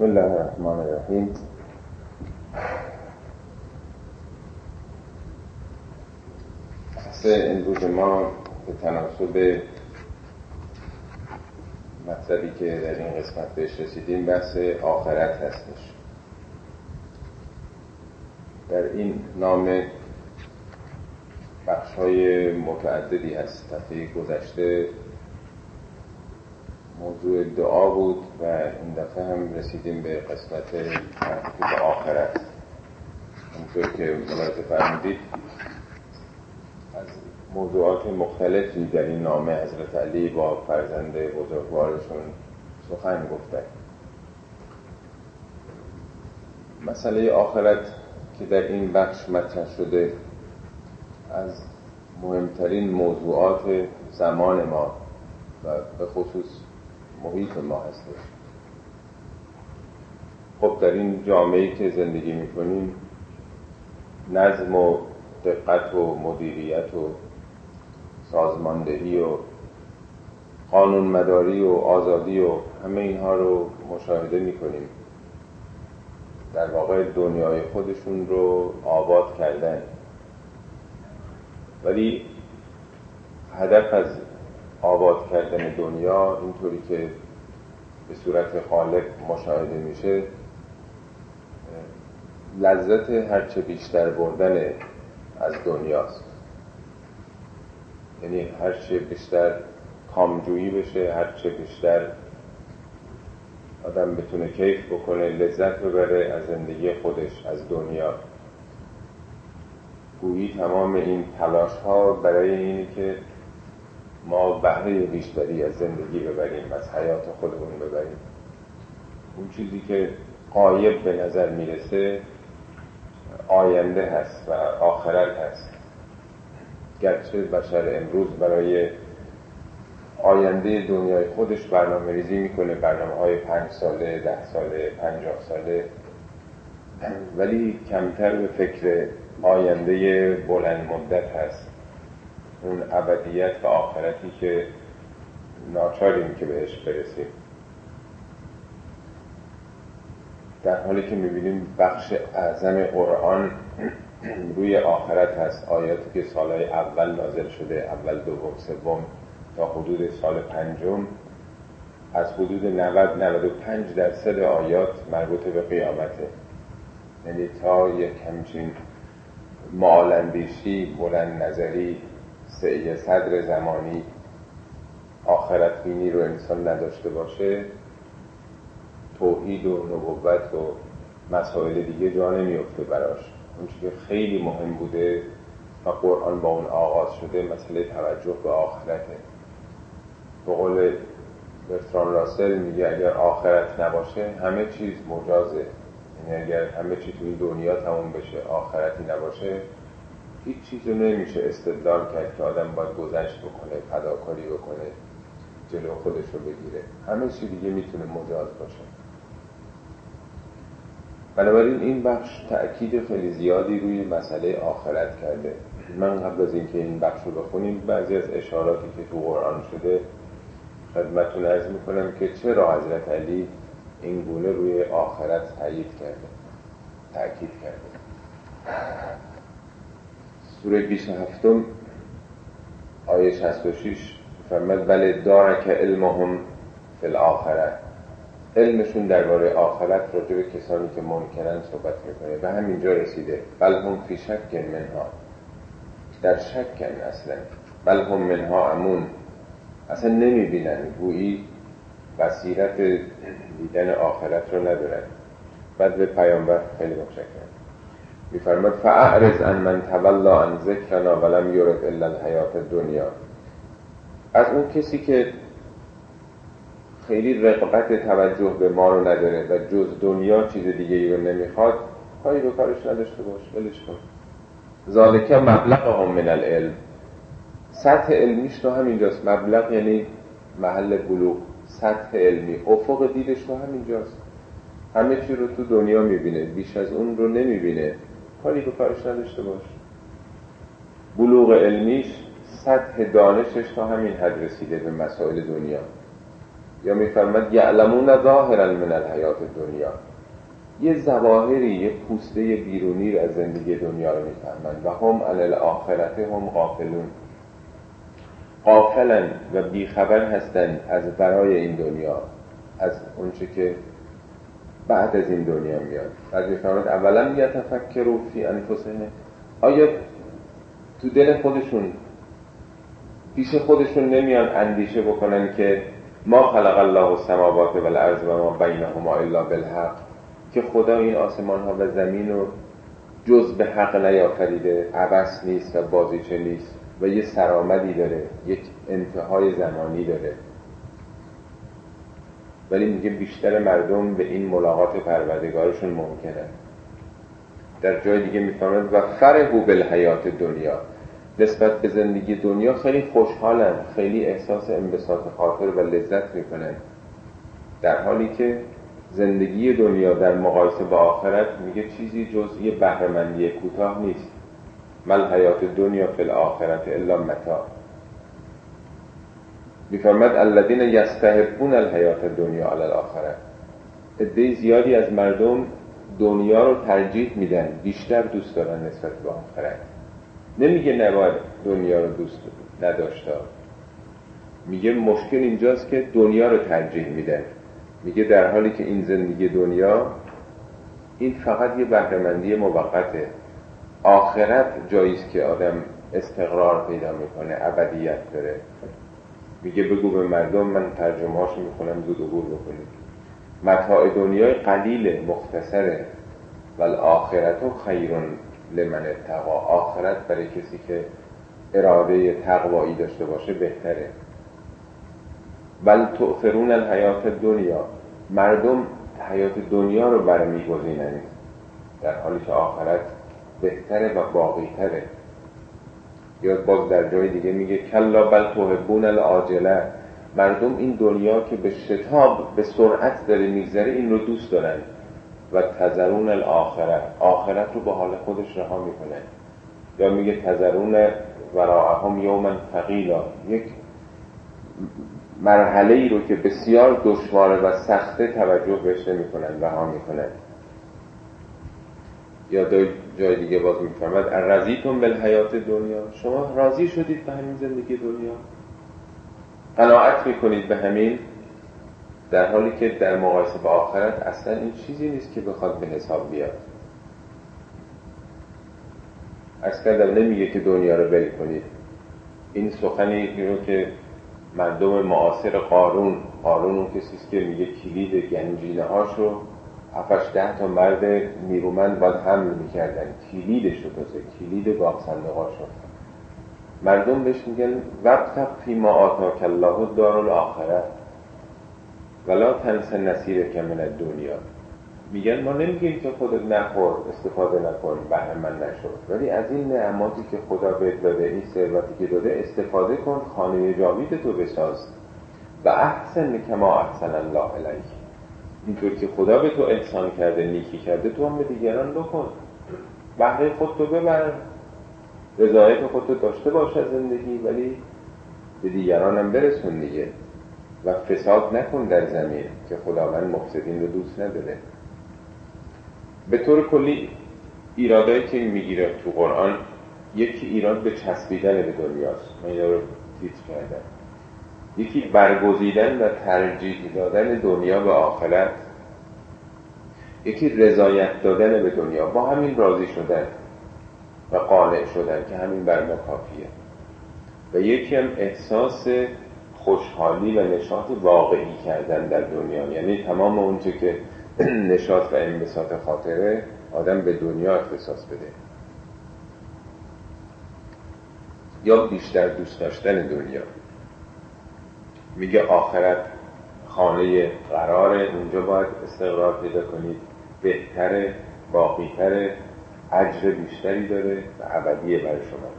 بسم الله الرحمن الرحیم. بحث امروز ما به تناسب مطلبی که در این قسمت بهش رسیدیم بحث آخرت هستش. در این نام بخش های متعددی هست دفعه گذشته موضوع دعا بود و این دفعه هم رسیدیم به قسمت مربوط به آخرت همونطور که ملاحظه فرمودید از موضوعات مختلفی در این نامه حضرت علی با فرزند بزرگوارشون سخن گفته. مسئله آخرت که در این بخش مطرح شده از مهمترین موضوعات زمان ما و به خصوص محیط ما هستش. خب در این جامعه که زندگی می‌کنیم نظم و دقت و مدیریت و سازماندهی و قانون مداری و آزادی و همه اینها رو مشاهده می‌کنیم. در واقع دنیای خودشون رو آباد کردن. ولی هدف از آباد کردن دنیا اینطوری که به صورت خالق مشاهده میشه لذت هرچه بیشتر بردن از دنیاست. یعنی هرچه بیشتر کامجویی بشه هرچه بیشتر آدم بتونه کیف بکنه لذت ببره از زندگی خودش از دنیا. گویی تمام این تلاش ها برای اینه که ما بهره بیشتری از زندگی ببریم از حیات خودمون ببریم. اون چیزی که قایب به نظر می‌رسه آینده هست و آخرت هست. گرچه بشر امروز برای آینده دنیای خودش برنامه ریزی می‌کنه برنامه های پنج ساله ده ساله پنجاه ساله. ولی کمتر به فکر آینده بلند مدت هست. اون ابدیت و آخرتی که ناچاریم که بهش برسیم. در حالی که می‌بینیم بخش اعظم قرآن روی آخرت هست. آیاتی که سالهای اول نازل شده اول دوم سوم تا حدود سال پنجم. از حدود 90 95 درصد آیات مربوط به قیامته. یعنی تا یک همچین معالندیشی بلند نظری سعی صدر زمانی آخرت بینی رو انسان نداشته باشه توحید و نبوت و مسائل دیگه جا نمیفته براش. اون که خیلی مهم بوده و قرآن با اون آغاز شده مسئله توجه به آخرته. به قول برتران راسل میگه اگر آخرت نباشه همه چیز مجازه. یعنی اگر همه چیز توی دنیا تموم بشه آخرتی نباشه هیچ چیز رو نمیشه استدلال کرد که آدم باید گذشت بکنه فداکاری بکنه جلو خودش رو بگیره. همه چی دیگه می‌تونه مجاز باشه. بنابراین این بخش تأکید خیلی زیادی روی مسئله آخرت کرده. من قبل از اینکه این بخش رو بخونیم بعضی از اشاراتی که تو قرآن شده خدمتتون عرض می‌کنم که چرا حضرت علی این گونه روی آخرت تأیید کرده تأکید کرده. سوره 27 آیه 66 فرمد ولی دارک علمهم فی الاخره علمشون درباره آخرت راجع به کسانی که منکرن صحبت می‌کنه. و همینجا رسیده. بل هم فی شک منها. در شکن اصلا. بل هم منها امون اصلا نمی‌بینن. گویی بصیرت دیدن آخرت رو ندارن. بعد به پیامبر خیلی متشکرم. میفرماد فاعرض ان من تولا عن ذکرنا ولم یرد الا الحیات دنیا از اون کسی که خیلی رقبت توجه به ما رو نداره و جز دنیا چیز دیگه ای رو نمی‌خواد کاری به کارش نداشته باش ولش کن. ذالک مبلغ هم من العلم. سطح علمیش تو همینجاست. مبلغ یعنی محل بلوغ. سطح علمی افق دیدش تو همینجاست. همه چی رو تو دنیا می‌بینه. بیش از اون رو نمی‌بینه. کاری به کارش نداشته باش. بلوغ علمیش سطح دانشش تا همین حد رسیده به مسائل دنیا. یا میفرمد یعلمون ظاهرا من الحیات دنیا. یه زواهری یه پوسته بیرونی رو از زندگی دنیا رو می‌فهمند و هم عن الاخرت هم غافلون. غافلن و بیخبر هستند از برای این دنیا از اونچه که بعد از این دنیا میاد. بعد میفرماد اولا یتفکروا فی انفسهم آیا تو دل خودشون پیش خودشون نمیان اندیشه بکنن که ما خلق الله السماوات والارض و ما بینهما الا بالحق که خدا این آسمان ها و زمین رو جز به حق نیافریده عبس نیست و بازیچه نیست و یه سرآمدی داره یک انتهای زمانی داره. ولی میگه بیشتر مردم به این ملاقات پروردگارشون ممکنه. در جای دیگه میفرماید و فرهو بالحیات دنیا. نسبت به زندگی دنیا خیلی خوشحالن خیلی احساس انبساط خاطر و لذت می‌کنن. در حالی که زندگی دنیا در مقایسه با آخرت میگه چیزی جز یه بهرمندی کوتاه نیست. مل حیات دنیا فی الا متا میفرمد الذین یستحبون الحیات دنیا علی الاخره. عده زیادی از مردم دنیا رو ترجیح میدن بیشتر دوست دارن نسبت به آخرت. نمیگه نباید دنیا رو دوست نداشتا میگه مشکل اینجاست که دنیا رو ترجیح میدن. میگه در حالی که این زندگی دنیا این فقط یه بهرهمندی موقته. آخرت جاییست که آدم استقرار پیدا می‌کنه ابدیت داره. میگه بگو به مردم من ترجمه هاشو می‌کنم زود عبور بکنید. متاع دنیای قلیل مختصره ولی آخرت و خیرون لمن اتقا آخرت برای کسی که اراده تقوایی داشته باشه بهتره. بل تؤثرون الحیات دنیا. مردم حیات دنیا رو برمیگزینند در حالی که آخرت بهتره و باقیتره. یا باز در جای دیگه میگه کلا بل تحبون العاجله مردم این دنیا که به شتاب به سرعت داره میگذره این رو دوست دارن. و تذرون الاخره آخرت رو به حال خودش رها می‌کنن یا میگه تذرون وراءهم یوما ثقیلا. یک مرحله ای رو که بسیار دشواره و سخته توجه بهش نمی‌کنن رها می‌کنن. یا جای دیگه باز میفرمد رضیتون بالحیات دنیا. شما راضی شدید به همین زندگی دنیا؟ قناعت می‌کنید به همین؟ در حالی که در مقایسه با آخرت اصلا این چیزی نیست که بخواد به حساب بیاد. از کردم نمیگه که دنیا رو بری کنید. این سخنی رو که مردم معاصر قارون قارون اون کسیست که میگه کلید گنجینه هاشو هفتش ده تا مرد نیرومند باید حمل می‌کردن. کلیدش رو تازه کلید گاه صندوقاشو مردم بهش میگن وقت فی ما آتاک الله دار الاخره ولا تنس نصیر که من دنیا میگن ما نمیگیم که خودت نخور استفاده نکن بهر من نشد ولی از این نعماتی که خدا بهت داده این ثروتی که داده استفاده کن خانه جاوید تو بساز. و احسن کما احسن الله علیک اینطور که خدا به تو احسان کرده نیکی کرده تو هم به دیگران بکن. بهره خود تو ببر. رضایت خود تو داشته باش از زندگی ولی به دیگران هم برسون دیگه. و فساد نکن در زمین که خداوند مفسدین رو دوست نداره. به طور کلی ایرادایی که می‌گیره تو قرآن یکی ایراد به چسبیدن به دنیاست. من اینا رو تیت کردم. یکی برگزیدن و ترجیح دادن دنیا به آخرت یکی رضایت دادن به دنیا. با همین راضی شدن و قانع شدن که همین بر ما کافیه. و یکی هم احساس خوشحالی و نشاط واقعی کردن در دنیا. یعنی تمام اونچه که نشاط و انبساط خاطره آدم به دنیا اختصاص بده. یا بیشتر دوست داشتن دنیا. میگه آخرت خانه قراره اونجا باید استقرار پیدا کنید. بهتره باقیتره اجر بیشتری داره و ابدیه برای شما.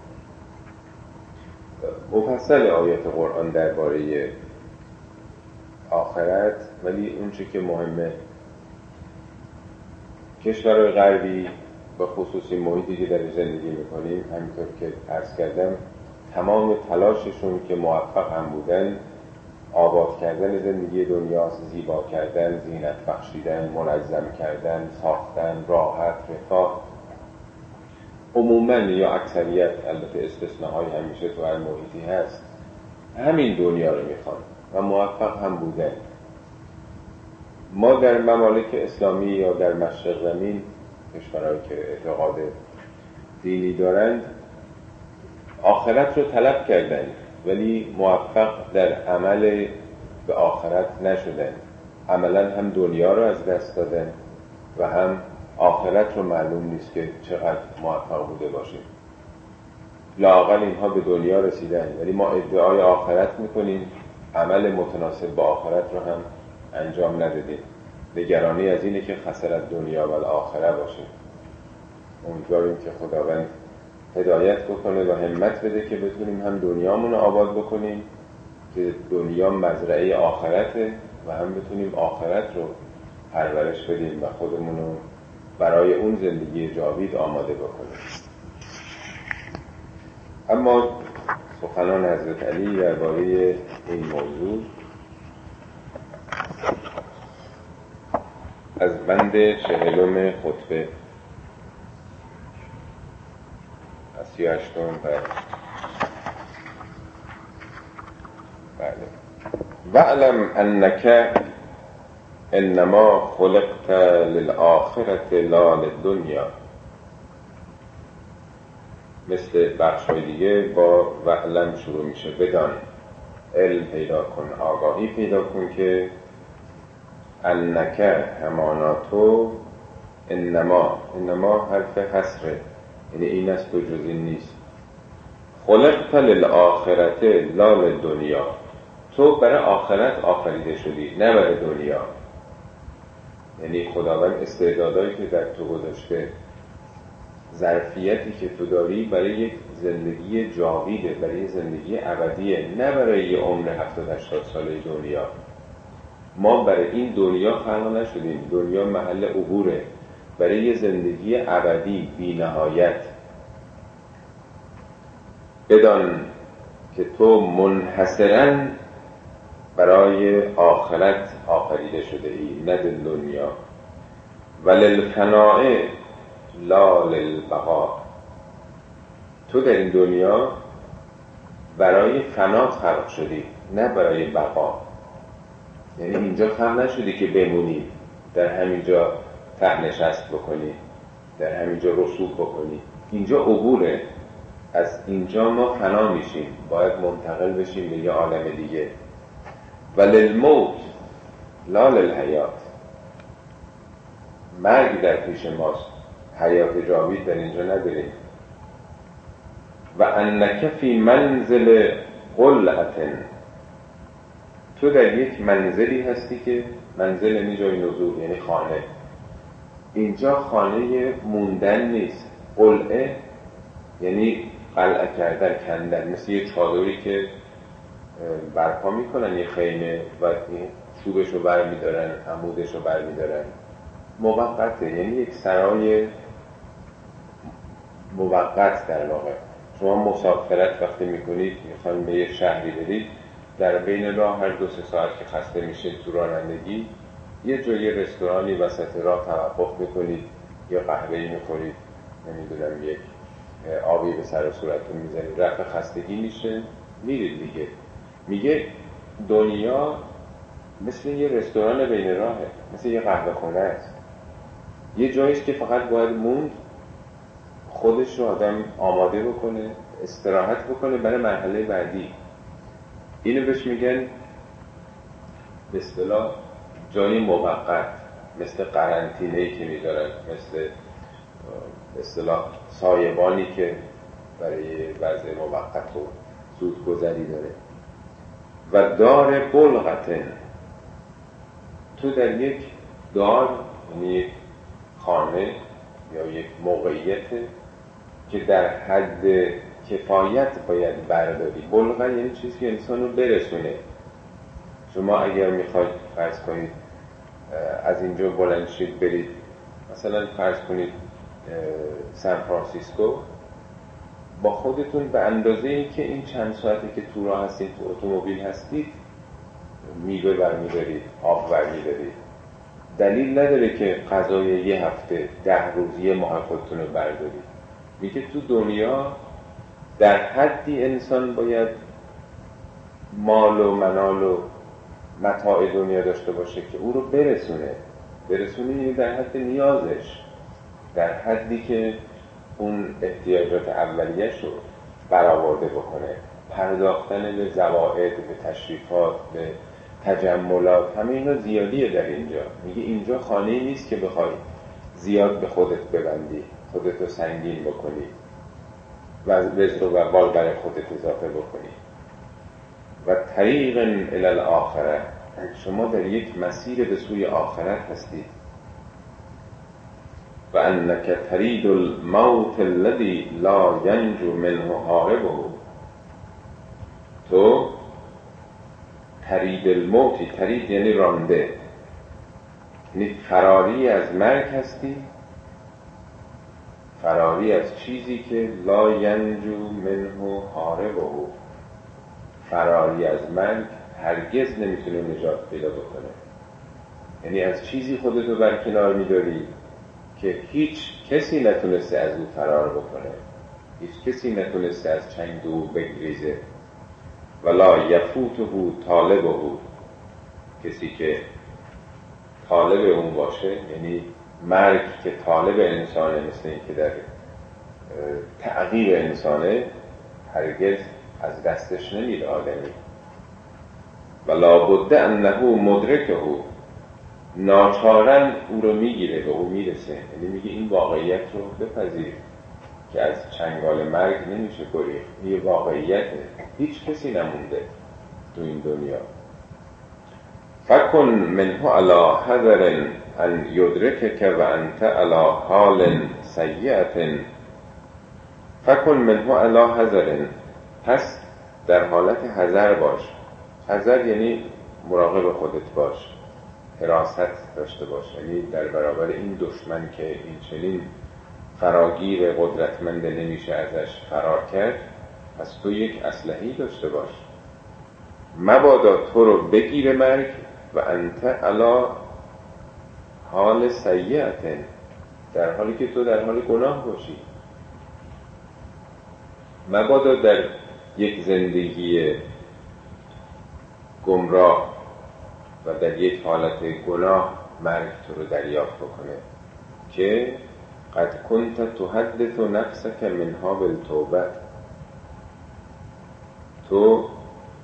مفصل آیات قرآن درباره آخرت ولی اونچه که مهمه. کشورهای غربی و خصوصی محیطی که در زندگی می‌کنیم همینطور که عرض کردم تمام تلاششون که موفق هم بودن آباد کردن زندگی دنیاست زیبا کردن زینت بخشیدن منظم کردن ساختن راحت رفاه. عموما یا اکثریت البته استثناهای همیشه تو هر محیطی هست همین دنیا رو می‌خوان و موفق هم بودن. ما در ممالک اسلامی یا در مشرق زمین کشورهایی که اعتقاد دینی دارند آخرت رو طلب کردند. ولی موفق در عمل به آخرت نشدند عملا هم دنیا رو از دست دادن و هم آخرت رو معلوم نیست که چقدر موفق بوده باشیم. لاقل اینها به دنیا رسیدن. ولی ما ادعای آخرت می‌کنیم. عمل متناسب با آخرت رو هم انجام ندادیم. نگرانی از اینه که خسرت دنیا و آخره باشیم امیدواریم که خداوند هدایت بکنه و همت بده که بتونیم هم دنیامون رو آباد بکنیم که دنیا مزرعه آخرته و هم بتونیم آخرت رو پرورش بدیم و خودمون رو برای اون زندگی جاوید آماده بکنیم. اما سخنان حضرت علی درباره این موضوع از بند چهلم خطبه از سی هشتم بله. بله. وعلم انما خلقت للآخرت لا للدنیا. مثل بخش های دیگه با وعلم شروع میشه. بدان علم پیدا کن آگاهی پیدا کن که انک همانا تو انما. انما حرف حسره یعنی این است و جز این نیست. خلقت للآخرت لا للدنیا تو برای آخرت آفریده شدی نه برای دنیا. یعنی خداوند استعدادایی که در تو گذاشته ظرفیتی که تو داری برای یک زندگی جاویده برای زندگی ابدیه نه برای یه عمر 70 80 ساله دنیا. ما برای این دنیا خلق نشدیم. دنیا محل عبوره. برای یه زندگی ابدی بی نهایت بدان که تو منحصرا برای آخرت آفریده شده ای نه دنیا. و للفناع لا للبقا تو در این دنیا برای فنا خلق شدی نه برای بقا. یعنی اینجا خلق نشدی که بمونی. در همینجا تهنشست بکنی در همینجا رسوب بکنی. اینجا عبوره. از اینجا ما فنا میشیم. باید منتقل بشیم به یه عالم دیگه. و للموت لا للحیات. مرگ در پیش ماست. حیات جاوید در اینجا نداریم. و انک فی منزل قلعتن تو در یک منزلی هستی که منزل جای نزول یعنی خانه. اینجا خانه موندن نیست. قلعه یعنی قلعه کردن کندن. مثل یه چادری که برپا می‌کنن یه خیمه و چوبش رو بر میدارن عمودش رو بر میدارن موقته یعنی یک سرای موقت در واقع. شما مسافرت وقتی می‌کنید می‌خوان به یه شهری برید در بین راه هر دو سه ساعت که خسته میشید تو رانندگی یه جایی رستورانی وسط راه توقف می‌کنید یا قهوه می‌خورید نمی‌دونم یک آبی به سر و صورتتون می‌زنید رفت خستگی میشه. میرید دیگه. میگه دنیا مثل یه رستوران بین راهه مثل یه قهوه خونه است. یه جاییست که فقط باید موند خودش رو آدم آماده بکنه استراحت بکنه برای مرحله بعدی. اینو بهش میگن به اصطلاح جای موقت مثل قرنطینه که می‌ذارن مثل اصطلاح سایبانی که برای وضع موقت و زود گذری داره. و دار بلغتن. تو در یک دار یعنی خانه یا یک موقعیت که در حد کفایت باید برداری. بلغه یعنی چیزی که انسان رو برسونه. شما اگر می‌خواید فرض کنید از اینجا بلند شید برید مثلا فرض کنید سان فرانسیسکو. با خودتون به اندازه ای که این چند ساعتی که تو راه هستید تو اتومبیل هستید میوه برمیدارید آب برمیدارید. دلیل نداره که غذای یه هفته ده روز یه ماه خودتون رو بردارید. میگه تو دنیا در حدی انسان باید مال و منال و متاع دنیا داشته باشه که او رو برسونه. برسونه یعنی در حد نیازش. در حدی که اون احتیاجات اولیش رو برآورده بکنه. پرداختن به زواعد به تشریفات به تجملات همه اینا زیادیه در اینجا. میگه اینجا خانه نیست که بخوای زیاد به خودت ببندی خودت رو سنگین بکنی و وزر و بال برای خودت اضافه بکنی. و طریق الاخره. شما در یک مسیر به سوی آخرت هستید. و انک ترید الموت الذي لا ینجو منه هاربه تو ترید الموتی ترید یعنی رانده. یعنی فراری از مرگ هستی. فراری از چیزی که لا ینجو منه هاربه فراری از مرگ هرگز نمی‌تونه نجات پیدا بکنه. یعنی از چیزی خودتو برکنار میداری که هیچ کسی نتونسته از او فرار بکنه. هیچ کسی نتونسته از چنگ دو بگریزه. ولا یفوته طالب بود کسی که طالب اون باشه یعنی مرگ که طالب انسانه مثل این که در تعقیب انسانه هرگز از دستش نمیره آدمی. و لابد انه مدرکه. ناچارن او رو می‌گیره به او می‌رسه. یعنی میگه این واقعیت رو بپذیر که از چنگال مرگ نمیشه گریخت. یه واقعیته. هیچ کسی نمونده تو این دنیا. فکن منه علا حذر ان که و انت علا حال سیعت فکن منه علا حذر پس در حالت حذر باش. حذر یعنی مراقب خودت باش. حراست داشته باش. یعنی در برابر این دشمن که این چنین فراگیر قدرتمند نمیشه ازش فرار کرد پس تو یک اسلحی داشته باش. مبادا تو رو بگیر مرگ و انت علا حال سیعت در حالی که تو در حال گناه باشی. مبادا در یک زندگی گمراه و در یک حالت گناه مرگ تو رو دریافت بکنه. که قد کنت تحدث نفسك منها بالتوبه. تو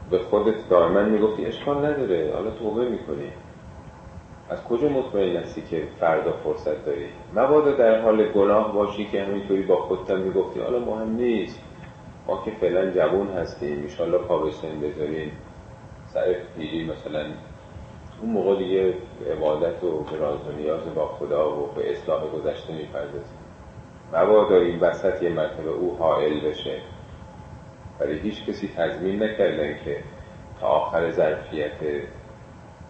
به خودت دائما می‌گفتی اشکال نداره حالا توبه می‌کنی. از کجا مطمئن هستی که فردا فرصت داری؟ مبادا در حال گناه باشی که همینطوری با خودت می‌گفتی حالا مهم نیست. ما که فعلا جوون هستیم. ایشالله پا به بذاریم. سر پیری مثلا اون موقع دیگه عبادت و به راز و نیاز با خدا و به اصلاح گذشته می‌پردازیم. مبادا این وسط یه مرتبه او حائل بشه. ولی هیچ کسی تضمین نکردن که تا آخر ظرفیت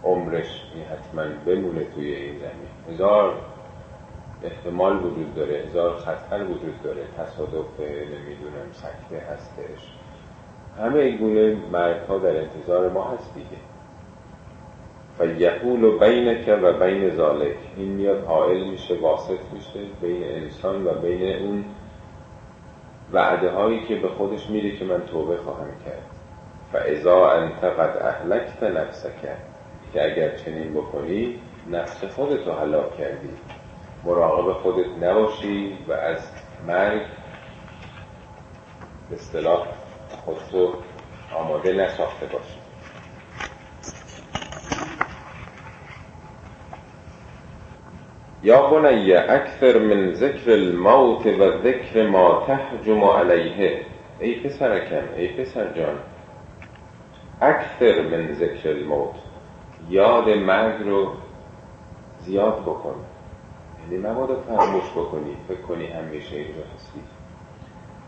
عمرش این حتما بمونه توی این زمین. هزار احتمال وجود داره هزار خطر وجود داره تصادف نمی‌دونم سکته هستش. همه این گونه مرگ ها در انتظار ما هست دیگه. و بینک و بین ذالک این میاد حائل میشه واسط میشه بین انسان و بین اون وعده هایی که به خودش میده که من توبه خواهم کرد. و ازا انت قد اهلکت نفسک که اگر چنین بکنی نفس خودتو هلاک کردی. مراقب خودت نباشی و از مرگ به اصطلاح خودتو آماده نساخته باشی. یا بنی اکثر من ذکر الموت و ذکر ما تحجم علیه. ای پسرکم ای پسر جان اکثر من ذکر الموت. یاد مرگ رو زیاد بکن. یعنی مبادا فراموش بکنی. فکر کنی همیشه اینجا هستی.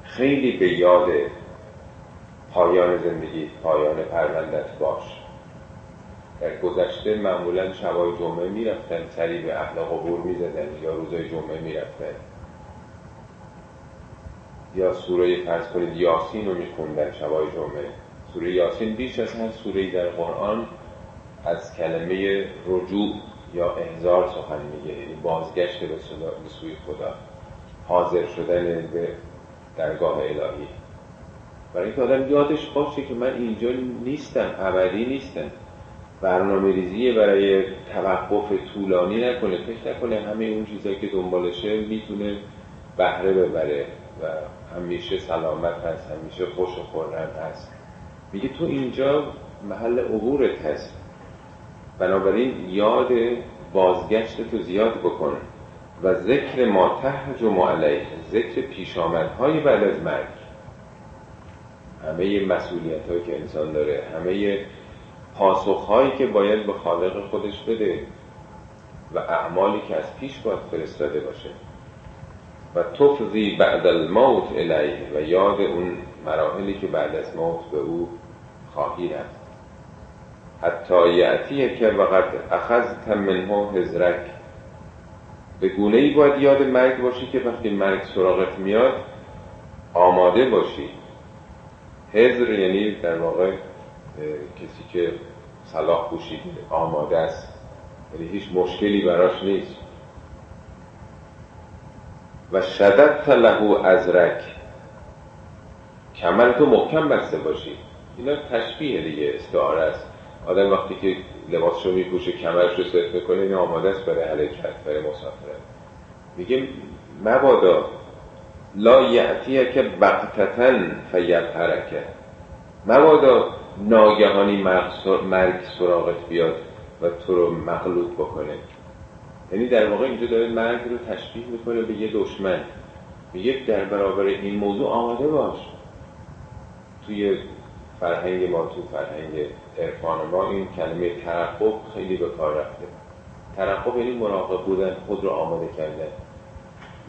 خیلی به یاد پایان زندگی پایان پروندت باش. در گذشته معمولا شبای جمعه می‌رفتن سری به اهل قبور می‌زدن یا روزای جمعه می‌رفتن. یا سوره فرض کنید یاسین رو میخوندن شبای جمعه. سوره یاسین بیش از هر سوره در قرآن از کلمه رجوع یا احزار سخن میگه. یعنی بازگشت به سوی خدا. حاضر شدن به درگاه الهی. برای اینکه آدم یادش باشه که من اینجا نیستم ابدی نیستم. برنامه ریزی برای توقف طولانی نکنه فکر نکنه همه اون چیزایی که دنبالشه می‌تونه بهره ببره و همیشه سلامت هست همیشه خوش و خورم هست. میگه تو اینجا محل عبورت هست بنابراین یاد بازگشت تو زیاد بکن و ذکر ما تحج و علیه ذکر پیش های بعد از مرگ. همه مسئولیت هایی که انسان داره همه پاسخ هایی که باید به خالق خودش بده و اعمالی که از پیش باید فرستاده باشه. و تفضی بعد الموت الیه و یاد اون مراحلی که بعد از موت به او خواهی رفت. حتی یعتیه که وقت اخذت منه هزرک. به گونه ای باید یاد مرگ باشی که وقتی مرگ سراغت میاد آماده باشی. هزر یعنی در واقع کسی که صلاح پوشیده آماده است. یعنی هیچ مشکلی براش نیست. و شدت له ازرک. کمر تو محکم بسته باشی. اینا تشبیه دیگه استعاره است. آدم وقتی که لباسش رو میپوشه کمرش رو صرف می‌کنه این آماده است برای حرکت برای مسافرت میگه مبادا لا یعتیه که بقتتن فیبهرکه مبادا ناگهانی مرگ سراغت بیاد و تو رو مغلوط بکنه. یعنی در واقع اینجا داره مرگ رو تشبیه می‌کنه به یه دشمن. میگه در برابر این موضوع آماده باش. توی فرهنگ ما تو فرهنگ عرفان ما این کلمه ترقب خیلی به کار رفته. ترقب یعنی مراقب بودن خود رو آماده کردن.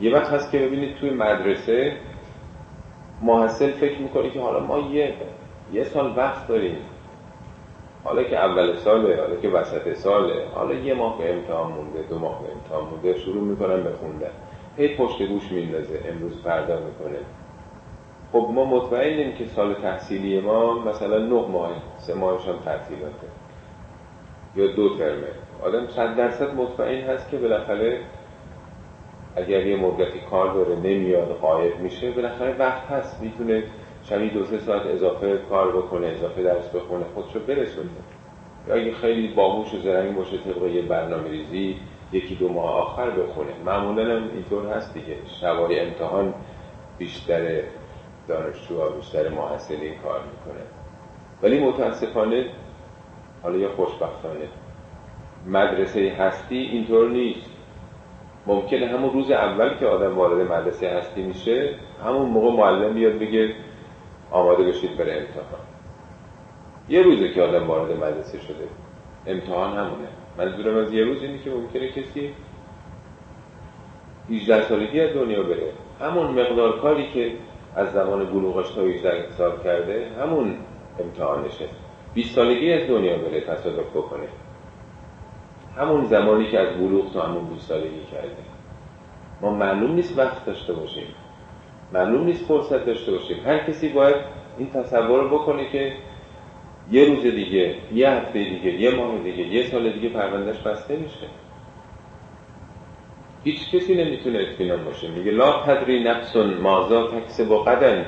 یه وقت هست که ببینید توی مدرسه محصل فکر می‌کنه که حالا ما یه یه سال وقت داریم. حالا که اول ساله حالا که وسط ساله حالا یه ماه به امتحان مونده دو ماه به امتحان مونده شروع می‌کنن به خوندن. هی پشت گوش میندازه امروز فردا می‌کنه. خب ما مطمئنیم که سال تحصیلی ما مثلا نه ماه سه ماهش هم تعطیلاته. یا دو ترمه. آدم صد درصد مطمئن هست که بالاخره اگر یه مدتی کار داره نمیاد قایب میشه بالاخره وقت هست. می‌تونه شبی دو سه ساعت اضافه کار بکنه اضافه درس بخونه خودشو برسونه. یا اگه خیلی باهوش و زرنگ باشه طبق یه برنامه ریزی یکی دو ماه آخر بخونه. معمولا هم اینطور هست دیگه. شبای امتحان بیشتر دانشجوها بیشتر محصلین کار می‌کنه. ولی متاسفانه حالا یا خوشبختانه مدرسه هستی اینطور نیست. ممکنه همون روز اول که آدم وارد مدرسه هستی میشه همون موقع معلم بیاد بگه آماده بشید برای امتحان. یه روزه که آدم وارد مدرسه شده امتحان همونه. منظورم از یه روز اینه که ممکنه کسی 18 سالگی از دنیا بره. همون مقدار کاری که از زمان بلوغش تا 18 سال کرده همون امتحانشه. 20 سالگی از دنیا بره تصادف بکنه. همون زمانی که از بلوغ تا همون 20 سالگی کرده. ما معلوم نیست وقت داشته باشیم. معلوم نیست فرصت داشته باشیم. هر کسی باید این تصور رو بکنه که یه روز دیگه یه هفته دیگه یه ماه دیگه یه سال دیگه پروندهش بسته میشه. هیچ کسی نمی‌تونه اطمینان باشه. میگه لا تدری نفس مازا تکسب با قدن.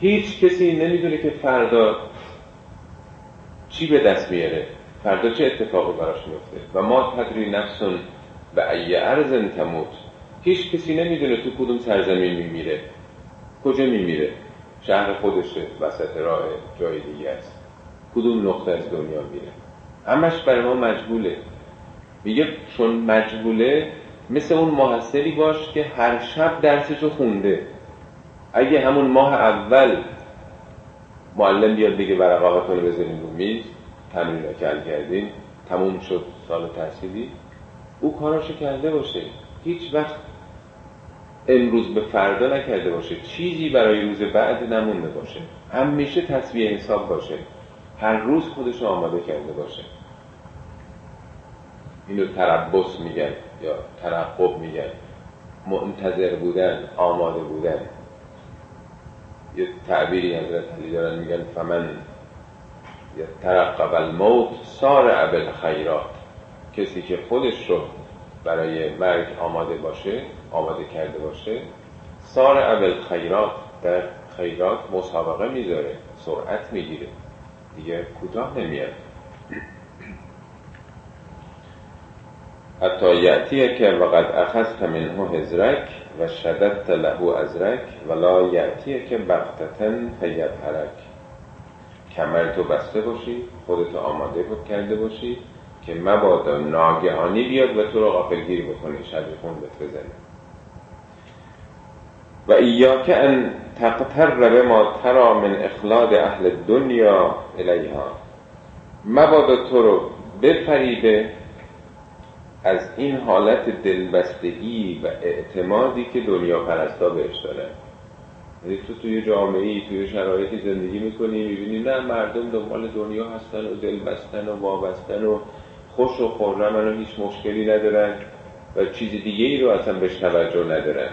هیچ کسی نمی‌دونه که فردا چی به دست میاره فردا چه اتفاقی براش میفته و ما تدری نفس به ای ارزن تموت. هیچ کسی نمی‌دونه تو کدوم سرزمین میمیره. کجا میمیره؟ شهر خودشه وسط راه جای دیگه است. کدوم نقطه از دنیا میره؟ همش برای ما مجبوله. میگه چون مجبوله مثل اون محصلی باش که هر شب درسشو خونده. اگه همون ماه اول معلم بیاد بگه ورقاتون رو بذارین رو میز تمرین رو کردین تموم شد سال تحصیلی او کاراشو کرده باشه. هیچ وقت امروز به فردا نکرده باشه. چیزی برای روز بعد نمونده باشه. همیشه تصویه حساب باشه. هر روز خودش آماده کرده باشه. اینو تربص میگن. یا ترقب میگن. منتظر بودن آماده بودن. یه تعبیری حضرت علی دارن میگن فمن ترقب الموت سار ابل خیرات کسی که خودش رو برای مرگ آماده باشه آماده کرده باشه سار ابل خیرات در خیرات مسابقه می‌ذاره سرعت می‌گیره. دیگه کوتاه نمیاد. حتی یعتیه که وقد اخذت منه هزرک و شددت له ازرک ولا یعتیه که بغتتن فیبهرک کمر تو بسته باشی خودتو آماده بود کرده باشی که مبادا ناگهانی بیاد و تو رو غافلگیر بکنه شب خون بزنه. و ایاک ان تقتر به ما ترا من اخلاد اهل دنیا الیها. مبادا تو رو بفریبه از این حالت دلبستگی و اعتمادی که دنیا پرستا بهش داره. یعنی تو توی جامعه ای توی شرایطی زندگی می‌کنی می‌بینی نه مردم دنبال دنیا هستن و دلبستن و وابستن و خوش و خورم و هیچ مشکلی ندارن و چیز دیگه ای رو اصلا بهش توجه ندارن.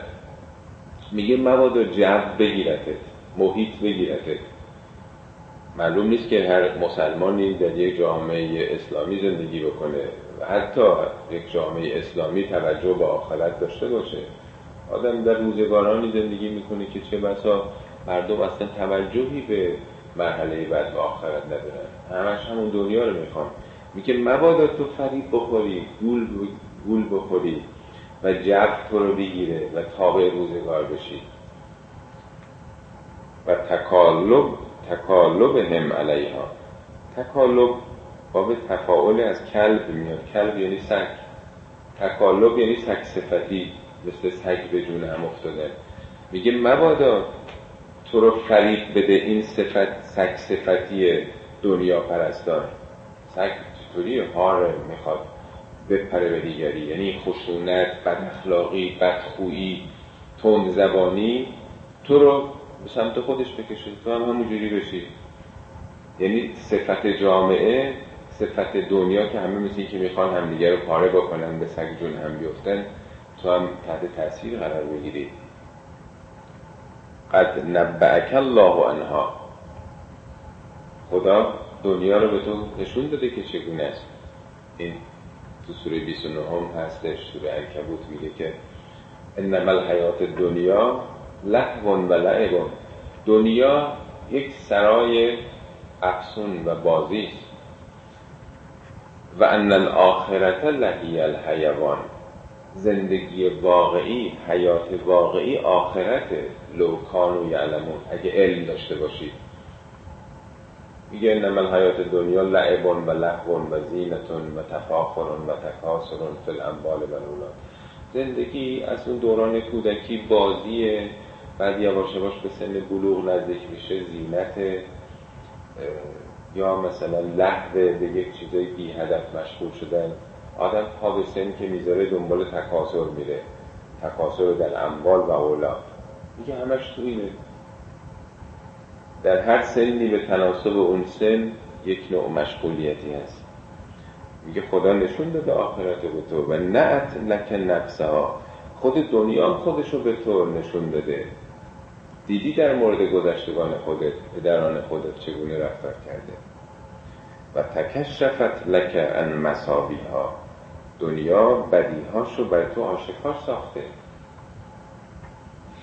میگه مبادا جو بگیرتت محیط بگیرتت. معلوم نیست که هر مسلمانی در یک جامعه اسلامی زندگی بکنه. و حتی یک جامعه اسلامی توجه به آخرت داشته باشه. آدم در روزگارانی زندگی می‌کنه که چه بسا مردم اصلا توجهی به مرحله بعد به آخرت ندارن. همش همون دنیا رو می‌خوان. میگه مبادا تو فریب بخوری گول, گول بخوری و جو تو رو بگیره و تابع روزگار بشی. و تکالب تکالب هم علیها. تکالب باب تفاعل از کلب میاد. کلب یعنی سگ. تکالب یعنی سگ صفتی مثل سگ به جون هم افتاده. میگه مبادا تو رو فریب بده این صفت سگ صفتی دنیا پرستان سگ چطوری؟ هاره می‌خواد بپره به دیگری. یعنی خشونت بد اخلاقی بدخویی تند زبانی. تو رو به سمت خودش بکشه تو هم همونجوری بشی یعنی صفت جامعه صفت دنیا که همه مثل که می‌خوان همدیگه رو پاره بکنن به سگ جون هم بیفتن تو هم تحت تاثیر قرار بگیری قد نبعک الله انها خدا دنیا رو به تو نشون داده که چگونه است. این تو سوره 29 هم هستش سوره عنکبوت میگه که انما الحیات دنیا لحو و لعب. دنیا یک سرای افسون و بازی است. و ان الاخرت لهی الحیوان. زندگی واقعی حیات واقعی آخرت لو کانو یعلمون. اگه علم داشته باشید. میگه انما الحیات دنیا لعبون و لهون و زینتون و تفاخرون و تکاسرون فی الانبال و زندگی از اون دوران کودکی بازیه. بعد یواش یواش به سن بلوغ نزدیک میشه زینت یا مثلا لحظه به یک چیزای بی هدف مشغول شدن. آدم پا به سن که می‌ذاره دنبال تکاسر میره. تکاسر در اموال و اولاد میگه همش تو اینه. در هر سنی به تناسب اون سن یک نوع مشغولیتی هست. میگه خدا نشون داده آخرت به تو و نعت لک نفسها. خود دنیا خودش رو به تو نشون داده. دیدی در مورد گذشتگان خودت پدران خودت چگونه رفتار کرده؟ و تکشفت لک ان مساوی ها دنیا بدیهاش رو بر تو آشکار ساخته.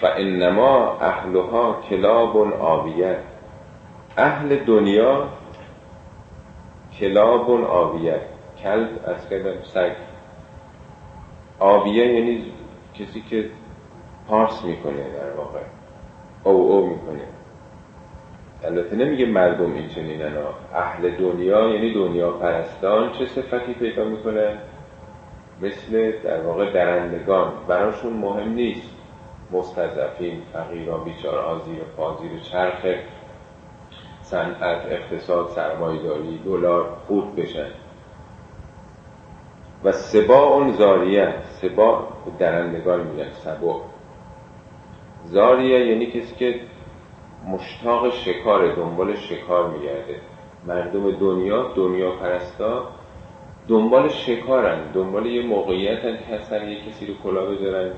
انما اهلها کلاب آویت. اهل دنیا کلاب آویت. کلب از کردم سگ. آویه یعنی کسی که پارس می‌کنه در واقع. او او می‌کنه. البته نمیگه مردم این چنینن اهل دنیا یعنی دنیا پرستان چه صفتی پیدا می‌کنه؟ مثل در واقع درندگان. براشون مهم نیست. مستضعفین فقیران بیچارها زیر پا زیر چرخ. صنعت اقتصاد سرمایه‌داری دلار خود بشن. و سبا اون زاریه سبا درندگان میگن سبا زاریه یعنی کسی که مشتاق شکار دنبال شکار میگرده. مردم دنیا دنیا پرستا دنبال شکارن دنبال یه موقعیتن که سر یه کسی رو کلا بذارن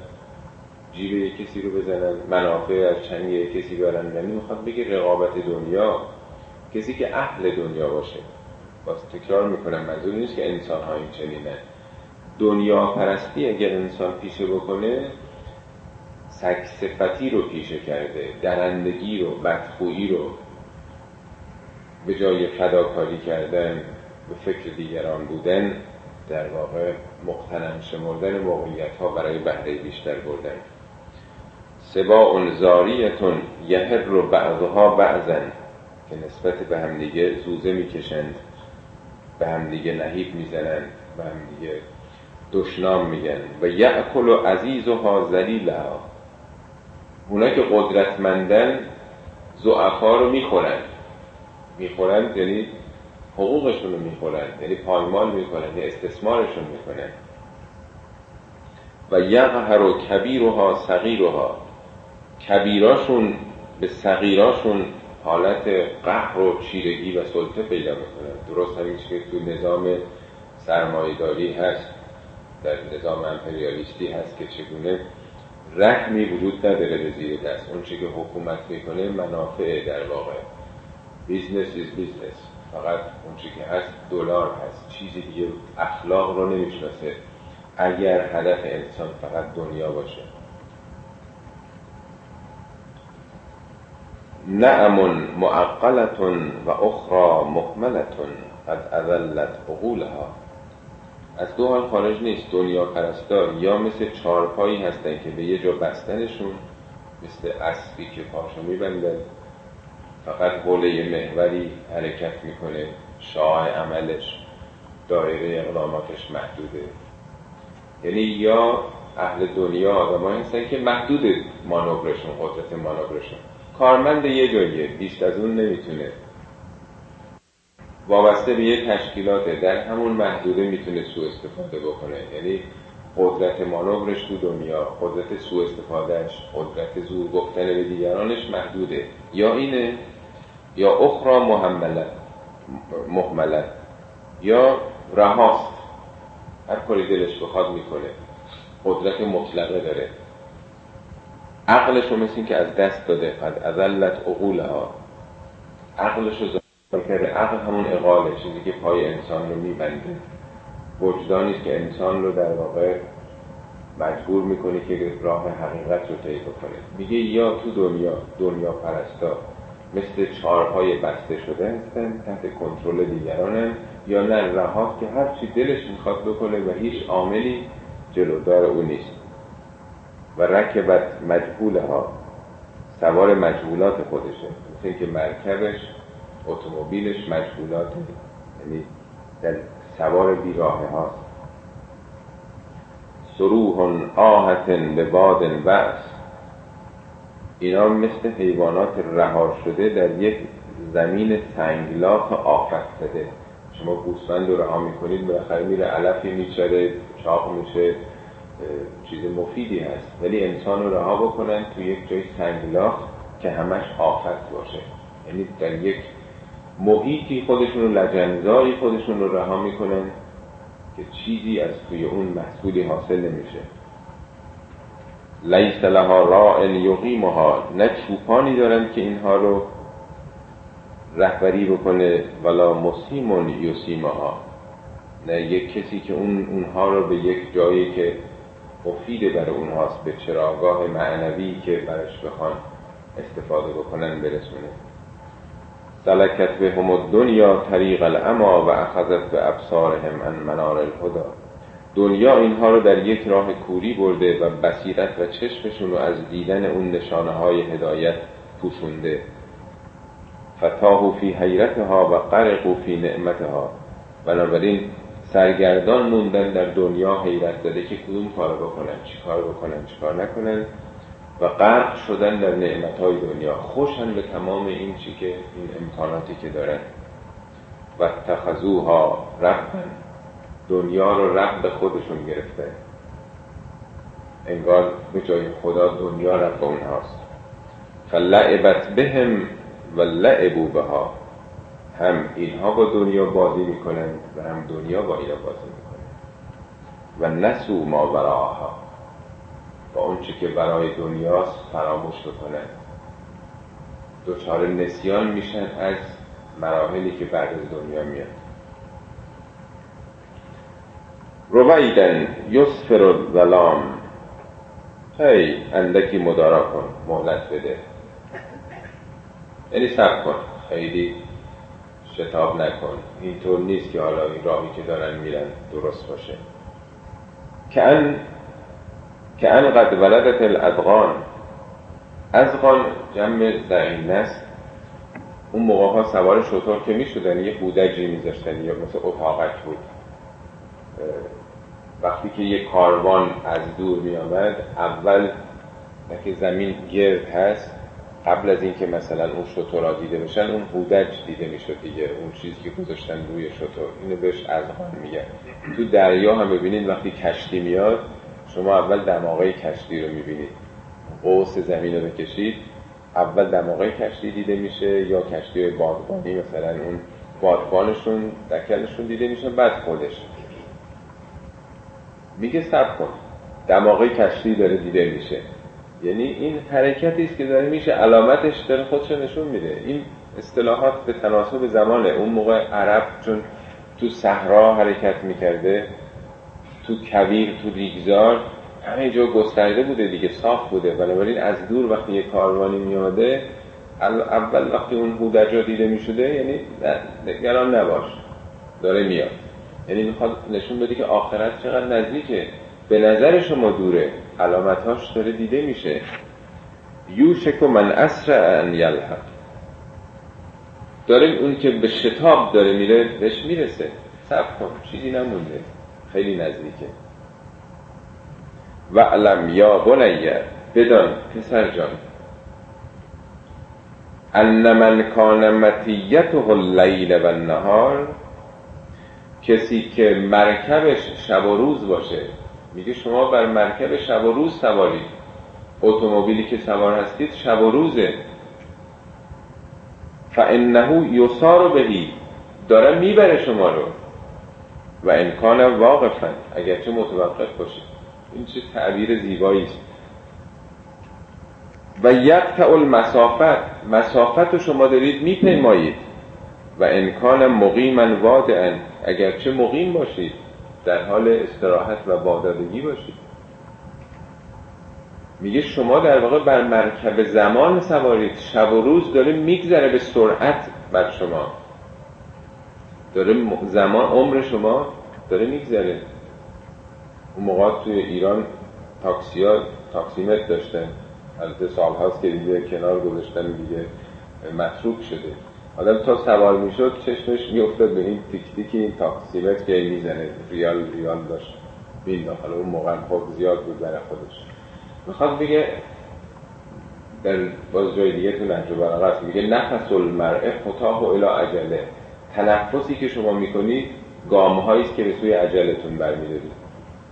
جیب یه کسی رو بزنن منافع از چنگ یه کسی برن یعنی می‌خواد بگه رقابت دنیا کسی که اهل دنیا باشه. باز تکرار می‌کنم منظور نیست که انسان ها این چنینه دنیا پرستی اگر انسان پیشه بکنه سگ صفتی رو پیشه کرده درندگی رو بدخویی رو به جای فداکاری کردن به فکر دیگران بودن در واقع مقتنم شمردن موقعیت ها برای بهره بیشتر بردن. سبا زاریتون یهر رو بعضها بعضن که نسبت به همدیگه زوزه می‌کشند به همدیگه نهیب می‌زنن به همدیگه دشنام میگن. و یعکل و عزیز و ها اونا که قدرتمندن زعفا رو می‌خورن. می‌خورن یعنی حقوقشون رو می‌خورن یعنی پایمال می‌کنن یعنی استثمارشون می‌کنن. و یقهر و کبیرها صغیرها. کبیراشون به صغیراشون حالت قهر و چیرگی و سلطه پیدا می‌کنن. درست همین که تو نظام سرمایهداری هست در نظام امپریالیستی هست که چگونه رحمی وجود نداره به زیر دست. اون که حکومت می‌کنه منافع در واقع. business is business فقط اون که هست دلار هست. چیزی دیگه اخلاق رو نمی‌شناسه. اگر هدف انسان فقط دنیا باشه. نعم معقلة و اخرى مهملة قد اضلت عقولها. از دو حال خارج نیست دنیا پرستا یا مثل چارپایی هستن که به یه جا بستنشون مثل اسبی که پاشو میبندن. فقط حول یه محوری حرکت می‌کنه شاه عملش دایره اقداماتش محدوده. یعنی یا اهل دنیا آدم هستن که محدود مانورشون قدرت مانورشون. کارمند یه جاییه بیشت از اون نمی‌تونه وابسته به یه تشکیلاته در همون محدوده می‌تونه سوء استفاده بکنه. یعنی قدرت مانورش تو دنیا قدرت سوء استفادهش قدرت زور گفتن به دیگرانش محدوده. یا اینه یا اخرى محمله محمله. یا رهاست. هر کاری دلش بخواد می‌کنه. قدرت مطلقه داره. عقلش رو مثل که از دست داده قد ازلت عقولها. عقلش رو کرده عقل همون اقاله چیزی که پای انسان رو میبنده. وجدانی که انسان رو در واقع مجبور می‌کنه که راه حقیقت رو طی بکنه. میگه یا تو دنیا دنیا پرستا مثل چارهای بسته شده هستن تحت کنترل دیگرانن یا نه رها که هر چی دلش می‌خواد بکنه و هیچ عاملی جلودار او نیست. و رکبت مجهوله ها سوار مجهولات خودشه. مثل که مرکبش اتومبیلش مجهولات یعنی در سوار بیراه هاست. سروح آهتن به بادن بس اینا مثل حیوانات رها شده در یک زمین سنگلاخ آفت زده. شما گوسفند رو رها می‌کنید بالاخره میره علفی میچره چاق میشه چیز مفیدی هست. ولی انسان رو رها بکنن تو یک جای سنگلاخ که همش آفت باشه. یعنی در یک محیطی خودشون رو لجنزاری خودشون رو رها می‌کنن که چیزی از توی اون محصولی حاصل نمیشه. لیس لها راء یقیمها. نه چوپانی دارن که اینها رو رهبری بکنه ولا مسیمون یسیمها نه یک کسی که اون اونها رو به یک جایی که مفید برای اونهاست به چراگاه معنوی که برش بخوان استفاده بکنن برسونه. سلکت به هم دنیا طریق الاما و اخذت به ابصارهم ان منار الهدا دنیا اینها رو در یک راه کوری برده و بصیرت و چشمشون رو از دیدن اون نشانه های هدایت پوشونده. فتاهو فی حیرتها و قرقو فی نعمتها. بنابراین سرگردان موندن در دنیا حیرت داده که کدوم کار بکنن چی کار بکنن چی کار نکنن. و غرق شدن در نعمتهای دنیا. خوشن به تمام این چی که این امکاناتی که دارن و تخذوها رفتن دنیا رو رب خودشون گرفته. انگار به جای خدا دنیا رب اونهاست. فلعبت بهم و لعبو بها. هم اینها با دنیا بازی می‌کنن و هم دنیا با اینا بازی می‌کنن و نسو ما براها اونچه که برای دنیاست فراموش بکنن دوچار نسیان میشن از مراحلی که بعد از دنیا میاد. رویدن یسفر الظلام. هی اندکی مدارا کن مهلت بده. یعنی سب کن خیلی شتاب نکن. اینطور نیست که حالا این راهی که دارن میرن درست باشه. که ان که ان قد ولدت الادغان. ازغان جمع زعین است. اون موقع ها سوار شطور که می‌شدن یه بودجی میذاشتن یا مثل اتاقک بود. وقتی که یه کاروان از دور می آمد اول که زمین گرد هست. قبل از اینکه مثلا اون شطورا دیده بشن اون هودج دیده می‌شد دیگه. اون چیزی که گذاشتن روی شطور. اینو بهش ازغان میگن. تو دریا هم ببینید وقتی کشتی میاد شما اول دماغه کشتی رو می‌بینید. قوس زمین رو بکشید اول دماغه کشتی دیده میشه یا کشتی بادبانی مثلا اون بادبانشون دکلشون دیده میشه بعد خودش. میگه سب کن. دماغه کشتی داره دیده میشه. یعنی این حرکتی است که داره میشه علامتش داره خودش نشون میده. این اصطلاحات به تناسب زمانه. اون موقع عرب چون تو صحرا حرکت می‌کرده تو کویر تو ریگزار همه جا گسترده بوده دیگه صاف بوده. بنابراین از دور وقتی یه کاروانی میاده اول وقتی اون هودجا دیده می‌شده یعنی نگران نباش داره میاد. یعنی می‌خواد نشون بده که آخرت چقدر نزدیکه. به نظر شما دوره علامتهاش داره دیده میشه. یوشک و من اسر ان یلحق. داره اون که به شتاب داره میره بهش می‌رسه. سب کن چیزی نمونده. خیلی نزدیکه. و علم یا بنیه بدان پسر جان. ان من کان متیته اللیل و النهار کسی که مرکبش شب و روز باشه. میگه شما بر مرکب شب و روز سوارید اتومبیلی که سوار هستید شب و روزه. فانه یسار بهی داره می‌بره شما رو. و امکان واقفا اگرچه متوقف باشید این چه تعبیر زیبایی است. و یقطع المسافت. مسافت رو شما دارید میپیمایید. و امکان مقیما وادعا. اگرچه مقیم باشید در حال استراحت و بادادگی باشید. میگه شما در واقع بر مرکب زمان سوارید. شب و روز داره میگذره به سرعت بر شما. داره زمان عمر شما داره میگذره. اون موقع توی ایران تاکسی ها تاکسیمت داشتن. البته سال هاست که دیگه کنار گذاشتن دیگه متروک شده. آدم تا سوار می‌شد چشمش میافتاد به این تیک تیک این تاکسیمت که می‌زنه. ریال ریال داشت. مینداخت حالا اون موقع خب زیاد بود برای خودش. می‌خواد بگه در باز جای دیگه تو نهج البلاغه میگه نفس المرء فتاه و الی عجله تنفسی که شما می‌کنید گام است که به سوی عجلتون برمیدارید.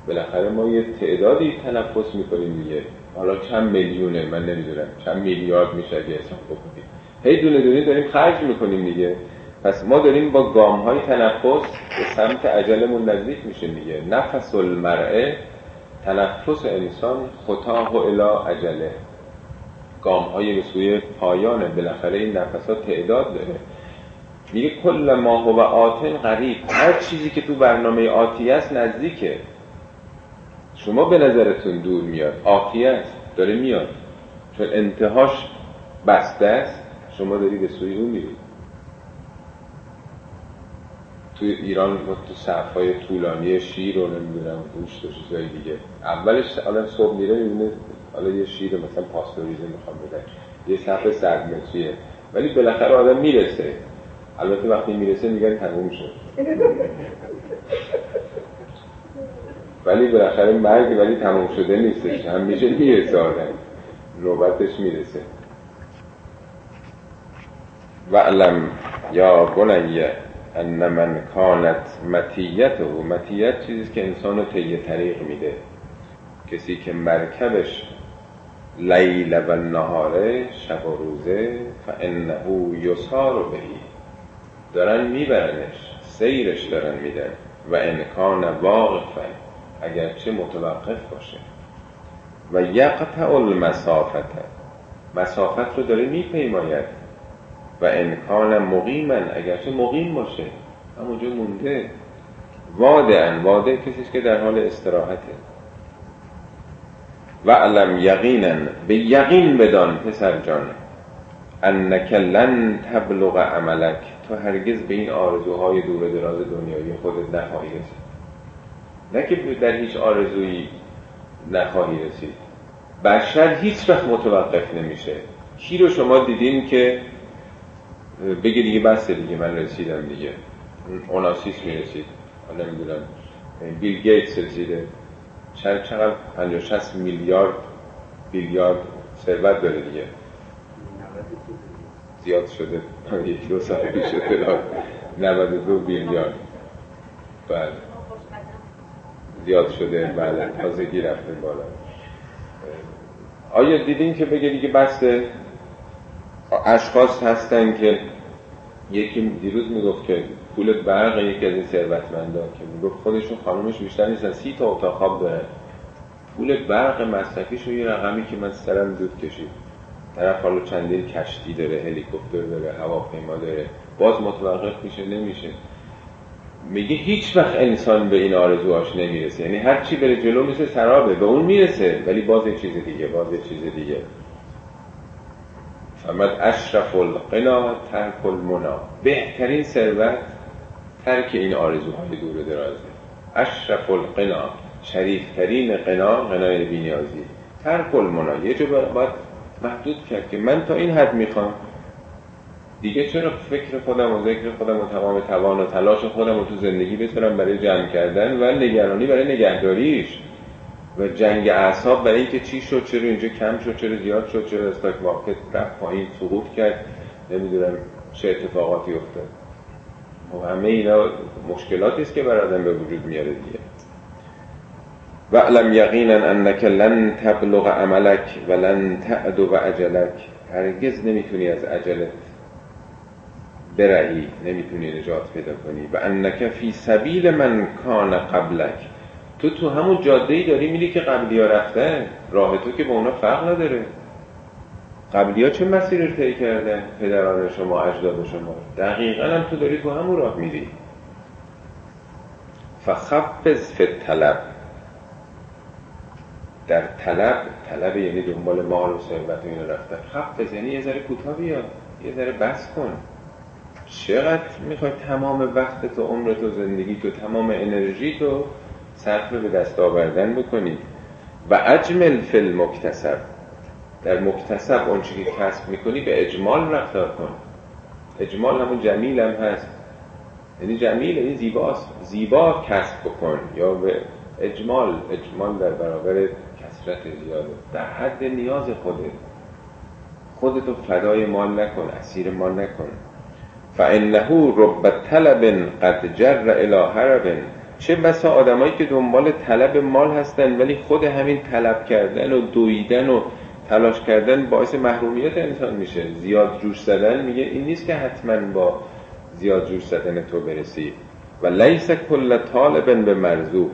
بالاخره ما یه تعدادی تنفس می‌کنیم دیگه. حالا چند میلیونه من نمی‌دونم چند میلیارد میشه اگه حساب بکنید هی دونه دونه داریم خرج می‌کنیم دیگه. پس ما داریم با گام های تنفس به سمت عجلمون نزدیک میشه دیگه. نفس المرعه تنفس انسان خطاه و الا عجله. گام های به سوی پایانه. بالاخره این نفسات تعداد داره. میگه کل ما هو آتن قریب هر چیزی که تو برنامه آتی است نزدیکه. شما به نظرتون دور میاد. آتی است داره میاد. چون انتهاش بسته است. شما داری به سوی اون میرید توی ایران تو صفهای طولانی شیر رو نمی‌دونم گوشت و چیزای دیگه. اولش الان صبح میره می‌بینه حالا یه شیر مثلا پاستوریزه می‌خوام بدن یه صفحه صد ولی بالاخره آدم می‌رسه. البته وقتی می‌رسه میگن تموم شد. ولی بالاخره مرگ ولی تموم شده نیستش. همیشه می‌رسه آدم. نوبتش می‌رسه. وعلم یا بنی ان من کانت متیت و متیت چیزی که انسان رو طی طریق میده. کسی که مرکبش لیل و نهاره شب و روزه فانه یسار بهی. دارن میبرنش سیرش دارن میدن و انکان واقفا اگرچه متوقف باشه. و یقطع المسافت مسافت رو داره میپیماید و امکان مقیمن اگرچه مقیم باشه. همونجا مونده. وادعن واده کسی که در حال استراحته. و علم یقینا به یقین بدان پسر جان انک لن تبلغ عملک. تو هرگز به این آرزوهای دور دراز دنیایی خودت نخواهی رسید. نه که در هیچ آرزویی نخواهی رسید. بشر هیچ وقت متوقف نمیشه. کی رو شما دیدین که بگه دیگه بسته دیگه من رسیدم دیگه. اوناسیس می‌رسید. نمی‌دونم. بیل گیتس رسیده. چقدر 50 60 میلیارد بیلیارد ثروت داره دیگه. زیاد شده. یک دو سال پیش شده 92 بیلیارد بله. زیاد شده. بله. تازگی رفته بالا. آیا دیدین که بگه دیگه بسته اشخاص هستن که یکی دیروز می‌گفت که پول برق یکی از این ثروتمندا که می‌گفت خودشون خانومش بیشتر نیستن. سی تا اتاق خواب داره پول برق مصرفیش یه رقمی که من سرم دود کشید. طرف حالا چندین کشتی داره هلیکوپتر داره هواپیما داره. باز متوقف میشه نمیشه. میگه هیچ وقت انسان به این آرزوهاش نمی‌رسه. یعنی هر چی بره جلو مثل سرابه به اون می‌رسه. ولی باز یه چیز دیگه باز یه چیز دیگه. فمد اشرف القنا ترک المنا. بهترین ثروت ترک این آرزوهای دور درازه اشرف القنا شریفترین قنا قنای بینیازی ترک المنا. یه جو باید محدود کرد که من تا این حد می‌خوام. دیگه چرا فکر خودم و ذکر خودم و تمام توان و تلاش خودم و تو زندگی بتونم برای جمع کردن و نگرانی برای نگهداریش و جنگ اعصاب برای اینکه چی شد چرا اینجا کم شد چرا زیاد شد چرا استاک مارکت رفت پایین سقوط کرد نمی‌دونم چه اتفاقاتی افتاد. و خب همه اینا مشکلاتی است که بر آدم به وجود میاره دیگه. و علم یقینا انک لن تبلغ عملک و لن و عجلک هرگز نمی‌تونی از عجلت برهی نمی‌تونی نجات پیدا کنی. و انک فی سبیل من کان قبلک. تو تو همون جاده ای داری میری که قبلی ها رفتن راه تو که با اونا فرق نداره. قبلی ها چه مسیر رو طی کردن پدران شما اجداد شما. دقیقا هم تو داری تو همون راه میری. فخفز فی طلب در طلب طلب یعنی دنبال مال و ثروت و اینو رفتن. خفز یعنی یه ذره کوتاه بیا یه ذره بس کن. چقدر می‌خوای تمام وقت تو عمر تو زندگی تو تمام انرژی تو صرف به دست آوردن بکنی؟ و اجمل فل مکتسب در مکتسب اون که کسب می‌کنی به اجمال رفتار کن. اجمال همون جمیل هم هست. یعنی جمیل یعنی زیباست. زیبا کسب بکن یا به اجمال اجمال در برابر کسرت زیاده. در حد نیاز خودت. خودتو فدای مال نکن اسیر مال نکن. فانه رب طلب قد جر الى هرب چه بسا آدمایی که دنبال طلب مال هستن ولی خود همین طلب کردن و دویدن و تلاش کردن باعث محرومیت انسان میشه. زیاد جوش زدن میگه این نیست که حتما با زیاد جوش زدن تو برسی. و لیس کل طالب به مرزو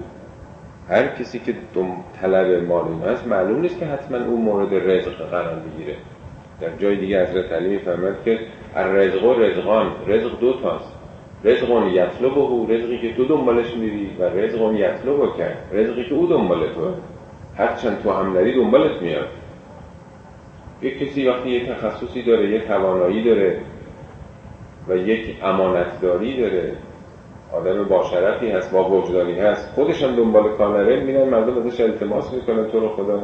هر کسی که دم طلب مال هست معلوم نیست که حتما اون مورد رزق قرار بگیره. در جای دیگه حضرت علی میفرماد که الرزق و رزقان رزق دو تاست رزقون یطلب او رزقی که تو دنبالش میری و رزقون یطلب کرد. رزقی که او دنبال تو هرچند تو هم نری دنبالت میاد. یک کسی وقتی یک تخصصی داره یک توانایی داره و یک امانتداری داره آدم با شرفی هست با وجدانی هست. خودش هم دنبال کار نره میرن مردم ازش التماس می‌کنن تو رو خدا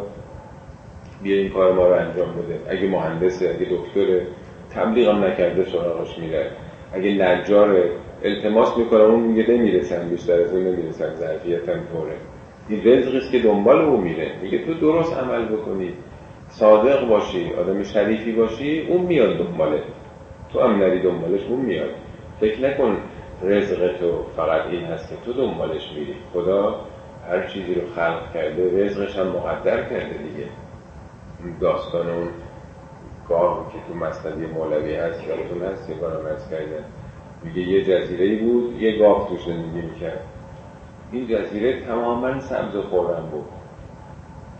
بیا این کار ما رو انجام بده. اگه مهندسه اگه دکتره تبلیغ هم نکرده سراغش میره. اگه نجاره التماس می‌کنه اون میگه نمی‌رسن بیشتر از اون نمی‌رسن ظرفیتم پره. این رزقی که دنبال او میره. میگه تو درست عمل بکنی. صادق باشی آدم شریفی باشی اون میاد دنباله. تو هم نری دنبالش اون میاد. فکر نکن رزق تو فقط این هست که تو دنبالش میری. خدا هر چیزی رو خلق کرده رزقش هم مقدر کرده دیگه. داستان اون گاه که تو مصنبی مولوی هست یادتون هست؟ یه بارم ارز کردن میگه یه جزیره بود یه گاف تو زندگی می‌کرد. این جزیره تماما سبز خورم بود.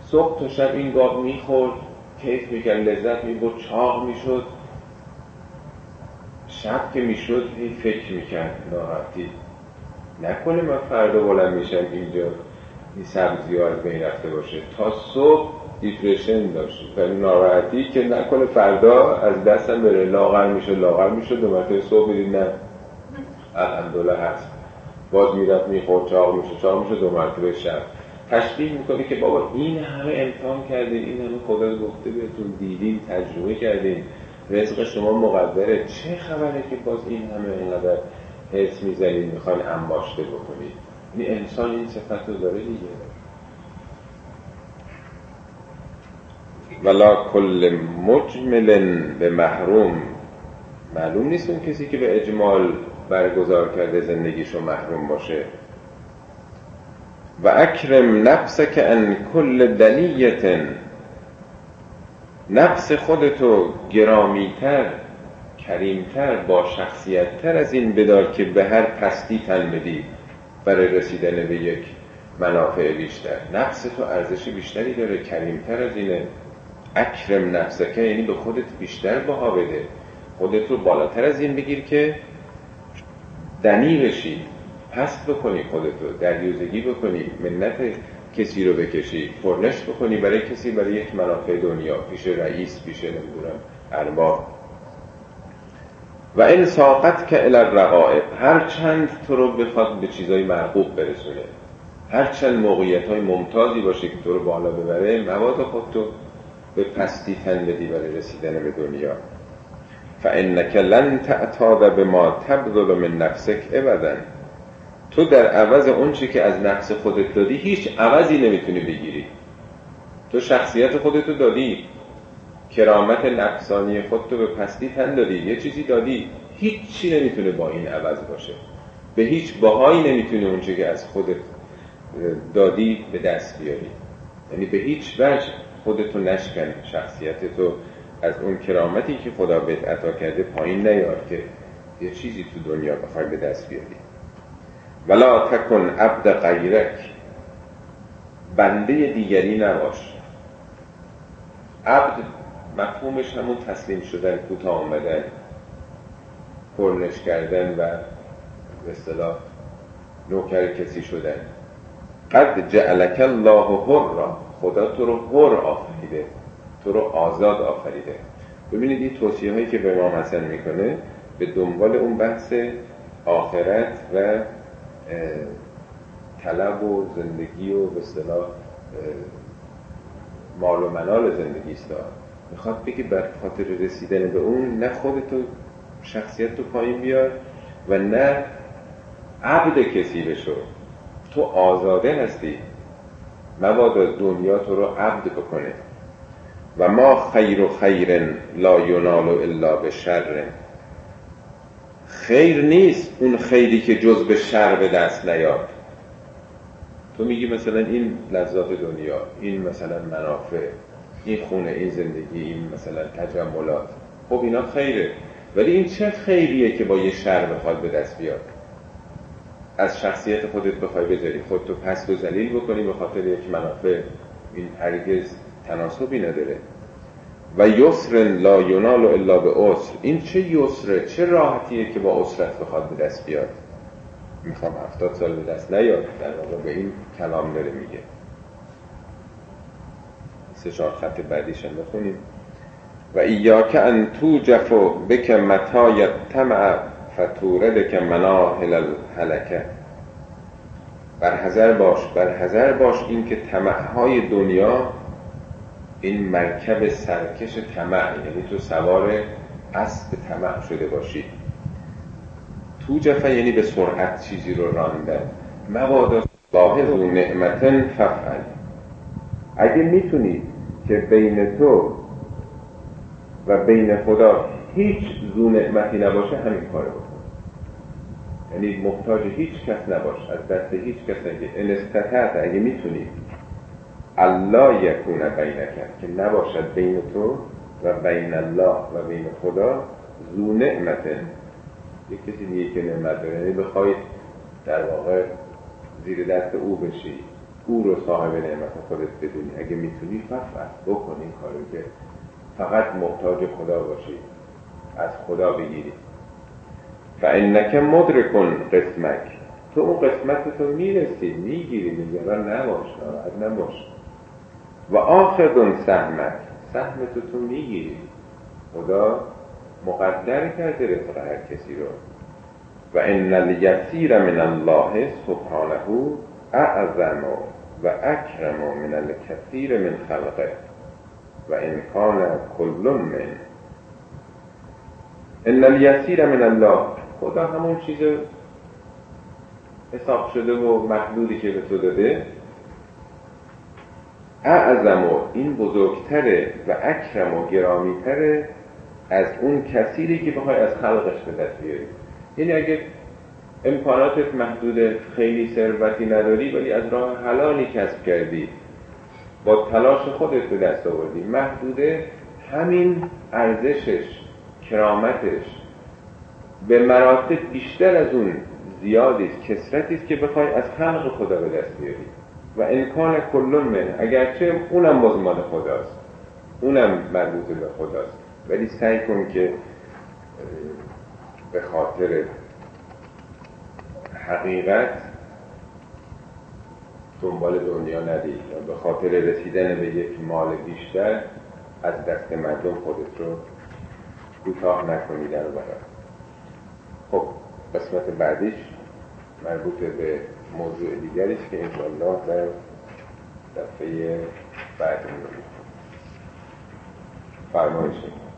صبح تا شب این گاو می‌خورد کیف می‌کرد لذت می‌برد چاق می‌شد. شب که می‌شد هی فکر می‌کرد ناراحتی نکنه من فردا بلند میشم اینجا این سبزی ها از بین رفته باشه. تا صبح دیپرشن داشت. و ناراحتی که نکنه فردا از دستم بره. لاغر میشه لاغر میشه دو مرتبه صبح می‌دید نه. الحمدلله هست. باز می‌رفت می‌خورد چاق میشه چاق میشه دو مرتبه شب. تشبیه می‌کنه که بابا این همه امتحان کردین این همه خدا گفته بهتون دیدین تجربه کردین. رزق شما مقدره. چه خبره که باز این همه اینقدر حس می‌زنید می‌خواین انباشته بکنید. این انسان این صفت رو داره دیگه. ولا کل مجمل به محروم. معلوم نیست اون کسی که به اجمال برگزار کرده زندگیشو محروم باشه. و اکرم نفسک ان کل دنیت نفس خودتو گرامیتر کریمتر با شخصیتتر از این بدار که به هر پستی تن بدی برای رسیدن به یک منافع بیشتر. نفس تو ارزش بیشتری داره کریمتر از اینه. اکرم نفسکه یعنی به خودت بیشتر بها بده. خودت رو بالاتر از این بگیر که دنی بشی. پست بکنی خودتو دریوزگی بکنی. منت کسی رو بکشی فرنش بکنی برای کسی برای یک منافع دنیا پیش رئیس پیش نمی‌دونم ارباب. و این ساقت که الرقائب هر چند تو رو بخواد به چیزای مرغوب برسونه. هر چند موقعیت های ممتازی باشه که تو رو بالا ببره مواد خودتو به پستی تن بدی برای رسیدن به دنیا. فانک لن تعتاد به ما تبذل من نفسک ابدا تو در عوض اون چی که از نفس خودت دادی هیچ عوضی نمی‌تونی بگیری. تو شخصیت خودتو دادی. کرامت نفسانی خودتو به پستی تن دادی. یه چیزی دادی. هیچی نمی‌تونه با این عوض باشه. به هیچ باهایی نمی‌تونه اون چی که از خودت دادی به دست بیاری. یعنی به هیچ وجه خودتو نشکن. شخصیتتو از اون کرامتی که خدا بهت عطا کرده پایین نیار که یه چیزی تو دنیا بخوای به دست بیاری. ولا تکن عبد غیرک. بنده دیگری نباش. عبد مفهومش همون تسلیم شدن کوتاه آمدن پرنش کردن و به اصطلاح نوکر کسی شدن. قد جعلک الله حر خدا تو رو حر آفریده تو رو آزاد آفریده. ببینید این توصیه هایی که به امام حسن می‌کنه به دنبال اون بحث آخرت و طلب و زندگی و به اصطلاح مال و منال زندگی است. می‌خواد بگه بر خاطر رسیدن به اون نه خودتو شخصیت تو پایین بیار و نه عبد کسی بشو. تو آزاده هستی. مبادا دنیا تو رو عبد بکنه. و ما خیر و خیر لا ینال الا به شر خیر نیست اون خیری که جز به شر به دست نیاد. تو میگی مثلا این لذات دنیا این مثلا منافع این خونه این زندگی این مثلا تجملات. خب اینا خیره. ولی این چه خیریه که با یه شر بخواد به دست بیاد؟ از شخصیت خودت بخوای بذاری خودتو پس و ذلیل بکنی به خاطر یک منافع. این هرگز تناسبی نداره. و یسر لا ینال الا به عسر. این چه یسره چه راحتیه که با اسرت بخواد به دست بیاد؟ می‌خوام هفتاد سال به دست نیاد. در واقع به این کلام داره میگه. سه چهار خط بعدیش هم بخونیم. و ایاک ان توجف بک متای تمع فتورد که مناهل الهلکه بر حذر باش. بر حذر باش این که های دنیا این مرکب سرکش طمع یعنی تو سوار اسب طمع شده باشی. تو جفه یعنی به سرعت چیزی رو راندن مبادا لاحظ و نعمتن ففعل اگه می‌تونی که بین تو و بین خدا هیچ زو نعمتی نباشه همین کار بکن. یعنی محتاج هیچ کس نباش از دست هیچ کس نگه. ان استطعت اگه می‌تونی الله یکون کرد که نباشد بین تو و بین الله و بین خدا زو نعمته یک کسی دیگه که نعمت داره یعنی بخوای در واقع زیر دست او بشی او رو صاحب نعمت خودت بدونی. اگه می‌تونی فقط بکن این کارو که فقط محتاج خدا باشی از خدا بگیری. فانک مدرکن قسمک. تو اون قسمت تو می‌رسی می‌گیری نگران نباش ناراحت نباش. و آخذ سهمک سهم تو تو می‌گیری خدا مقدر کرده رزق هر کسی رو. و ان الیسیر من الله سبحانه اعظم و اکرم من الکثیر من خلقه. و ان کان کل من. ان الیسیر من الله. خدا همون چیز حساب شده و محدودی که به تو داده. اعظم و این بزرگتره و اکرم و گرامیتره از اون کثیری که بخوای از خلقش به دست بیاری. یعنی اگه امکاناتت محدود خیلی ثروتی نداری ولی از راه حلالی کسب کردی با تلاش خودت به دست آوردی. محدوده همین ارزشش کرامتش. به مراتب بیشتر از اون زیادی است کسرتی است که بخوای از خلق خدا به دست بیاری. و امکان کلون من اگرچه اونم باز مال خداست. اونم مربوط به خداست. ولی سعی کن که به خاطر حقیقت دنبال دنیا ندید و به خاطر رسیدن به یک مال بیشتر از دست مردم خودت رو کوتاه نکنی در خب قسمت بعدیش مربوط به موضوع دیگری است که انشاءالله در دفعه بعد می‌بینیم فرمایشید